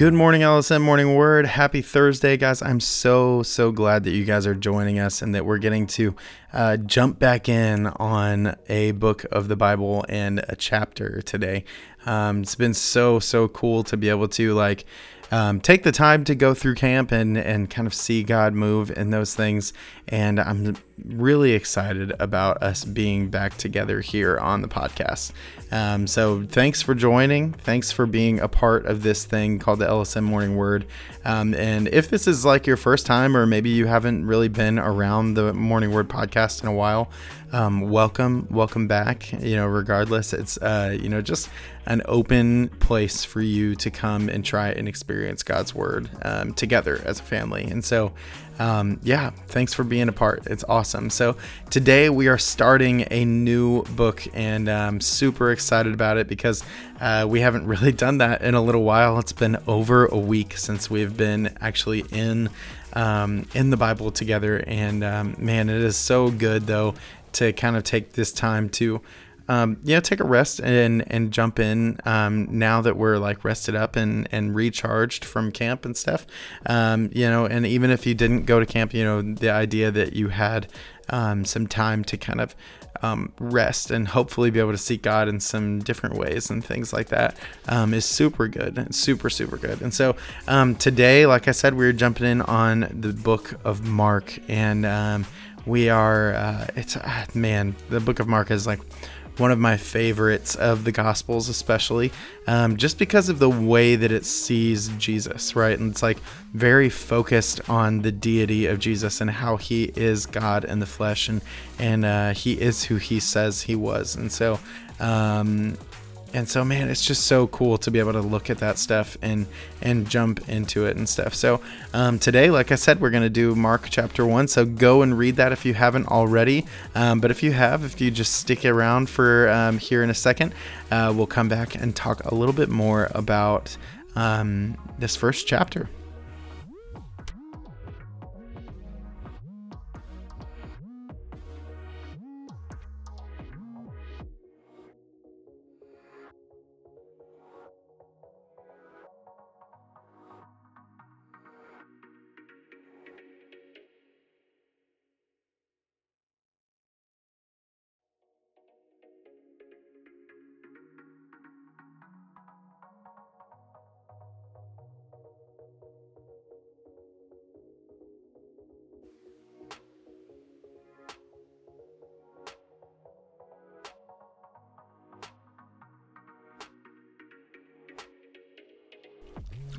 Good morning, LSM Morning Word. Happy Thursday, guys. I'm so, so glad that you guys are joining us and that we're getting to uh, jump back in on a book of the Bible and a chapter today. Um, it's been so, so cool to be able to, like, um, take the time to go through camp and and kind of see God move in those things. And I'm really excited about us being back together here on the podcast. Um, so thanks for joining. Thanks for being a part of this thing called the LSM Morning Word. Um, and if this is like your first time, or maybe you haven't really been around the Morning Word podcast in a while, um, welcome, welcome back. You know, regardless, it's uh, you know just an open place for you to come and try and experience God's word um, together as a family. And so, um, yeah, thanks for being a part. It's awesome. So today we are starting a new book, and I'm super excited about it because uh, we haven't really done that in a little while. It's been over a week since we've been actually in. Um, in the Bible together, and um, man, it is so good though to kind of take this time to um, you know, take a rest and and jump in um, now that we're like rested up and and recharged from camp and stuff. Um, you know, and even if you didn't go to camp, you know, the idea that you had um, some time to kind of um, rest and hopefully be able to seek God in some different ways and things like that um, is super good. Super, super good. And so um, today, like I said, we are jumping in on the book of Mark and um, we are uh, it's uh, man the book of mark is like one of my favorites of the gospels especially um, just because of the way that it sees jesus right? And it's like very focused on the deity of jesus and how he is god in the flesh and and uh, he is who he says he was. And so um, and so man it's just so cool to be able to look at that stuff and and jump into it and stuff. So um, today like i said we're going to do mark chapter 1 so go and read that if you haven't already. Um, but if you have if you just stick around for um, here in a second uh, we'll come back and talk a little bit more about um, this first chapter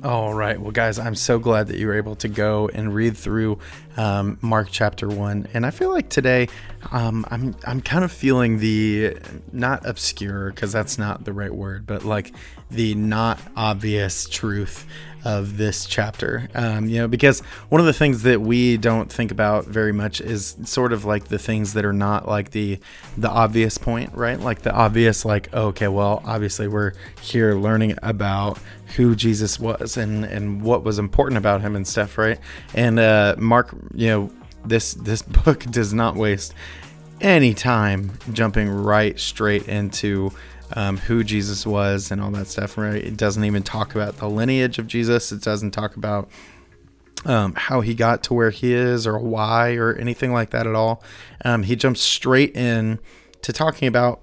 All right. Well, guys, I'm so glad that you were able to go and read through um, Mark chapter one. And I feel like today um, I'm I'm kind of feeling the not obscure because that's not the right word, but like the not obvious truth of this chapter. Um, you know, because one of the things that we don't think about very much is sort of like the things that are not like the the obvious point, right? Like the obvious, like oh, okay, well, obviously we're here learning about who Jesus was and and what was important about him and stuff, right? And uh, Mark, you know, this this book does not waste any time jumping right straight into um, who Jesus was and all that stuff. Right? It doesn't even talk about the lineage of Jesus. It doesn't talk about um, how he got to where he is or why or anything like that at all. Um, he jumps straight in to talking about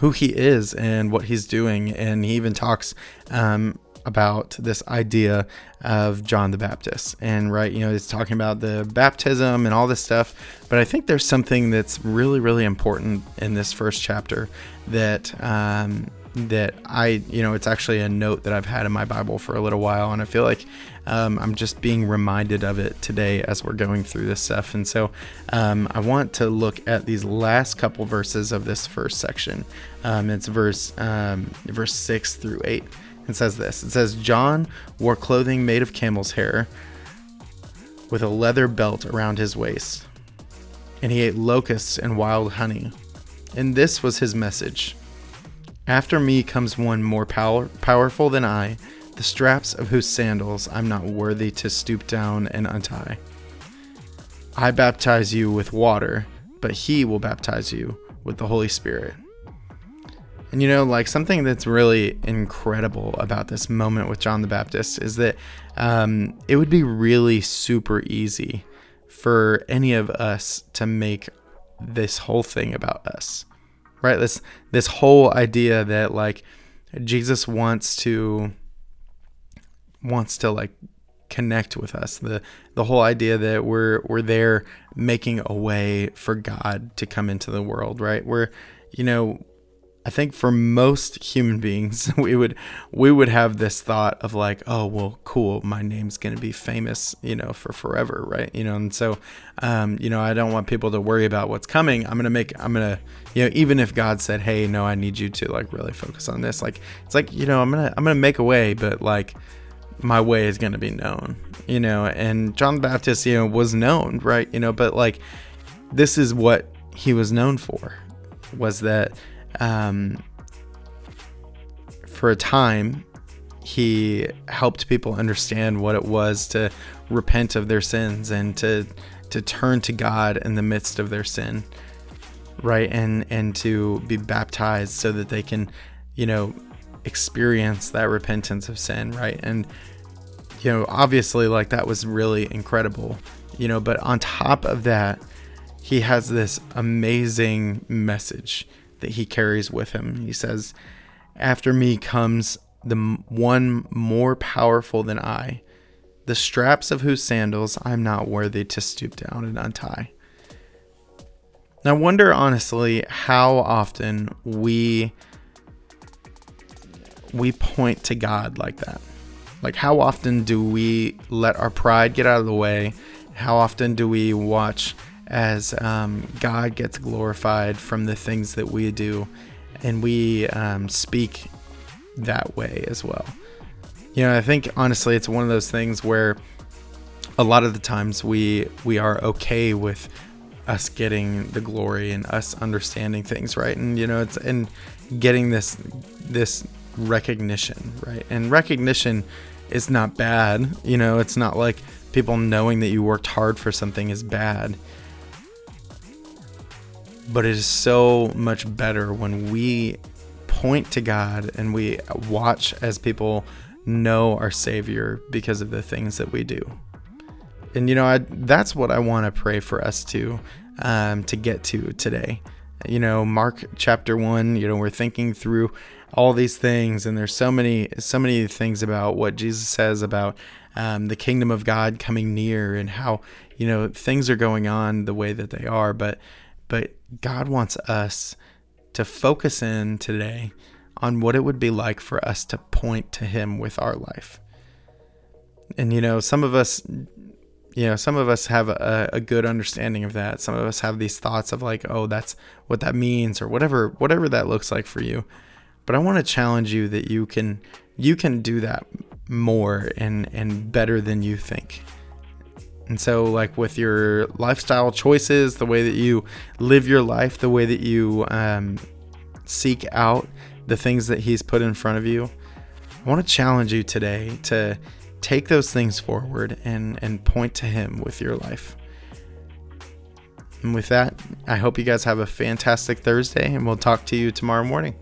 who he is and what he's doing, and he even talks um, about this idea of John the Baptist. And right, you know, it's talking about the baptism and all this stuff. But I think there's something that's really, really important in this first chapter that um, that I, you know, it's actually a note that I've had in my Bible for a little while, and I feel like um, I'm just being reminded of it today as we're going through this stuff. And so um, I want to look at these last couple verses of this first section. Um, it's verse um, verse six through eight. It says this it says, John wore clothing made of camel's hair with a leather belt around his waist, and he ate locusts and wild honey. And this was his message After me comes one more power, powerful than I, the straps of whose sandals I'm not worthy to stoop down and untie. I baptize you with water, but he will baptize you with the Holy Spirit. And you know, like something that's really incredible about this moment with John the Baptist is that um, it would be really super easy for any of us to make this whole thing about us, right? This this whole idea that like Jesus wants to wants to like connect with us. The the whole idea that we're we're there making a way for God to come into the world, right? We're you know, I think for most human beings, we would we would have this thought of like, oh well, cool, my name's gonna be famous, you know, for forever, right? You know, and so, um, you know, I don't want people to worry about what's coming. I'm gonna make, I'm gonna, you know, even if God said, hey, no, I need you to like really focus on this, like, it's like, you know, I'm gonna, I'm gonna make a way, but like, my way is gonna be known, you know. And John the Baptist, you know, was known, right? You know, but like, this is what he was known for, was that um, for a time, he helped people understand what it was to repent of their sins and to to turn to God in the midst of their sin, right? And and to be baptized so that they can, you know, experience that repentance of sin, right? And you know, obviously like that was really incredible, you know, but on top of that, he has this amazing message that he carries with him. He says, After me comes the one more powerful than I, the straps of whose sandals I'm not worthy to stoop down and untie. Now, I wonder honestly how often we we point to God like that. Like how often do we let our pride get out of the way? How often do we watch as um, God gets glorified from the things that we do, and we um, speak that way as well. You know, I think honestly, it's one of those things where a lot of the times we we are okay with us getting the glory and us understanding things right? And you know it's and getting this this recognition right? And recognition is not bad. You know it's not like people knowing that you worked hard for something is bad but it is so much better when we point to God and we watch as people know our Savior because of the things that we do. And you know, I, that's what I want to pray for us to um, to get to today. You know, Mark chapter one. You know, we're thinking through all these things, and there's so many so many things about what Jesus says about um, the kingdom of God coming near and how you know things are going on the way that they are. But but God wants us to focus in today on what it would be like for us to point to Him with our life. And, you know, some of us, you know, some of us have a, a good understanding of that. Some of us have these thoughts of like, oh, that's what that means or whatever, whatever that looks like for you. But I want to challenge you that you can, you can do that more and, and better than you think. And so, like with your lifestyle choices, the way that you live your life, the way that you um, seek out the things that He's put in front of you, I want to challenge you today to take those things forward and, and point to Him with your life. And with that, I hope you guys have a fantastic Thursday, and we'll talk to you tomorrow morning.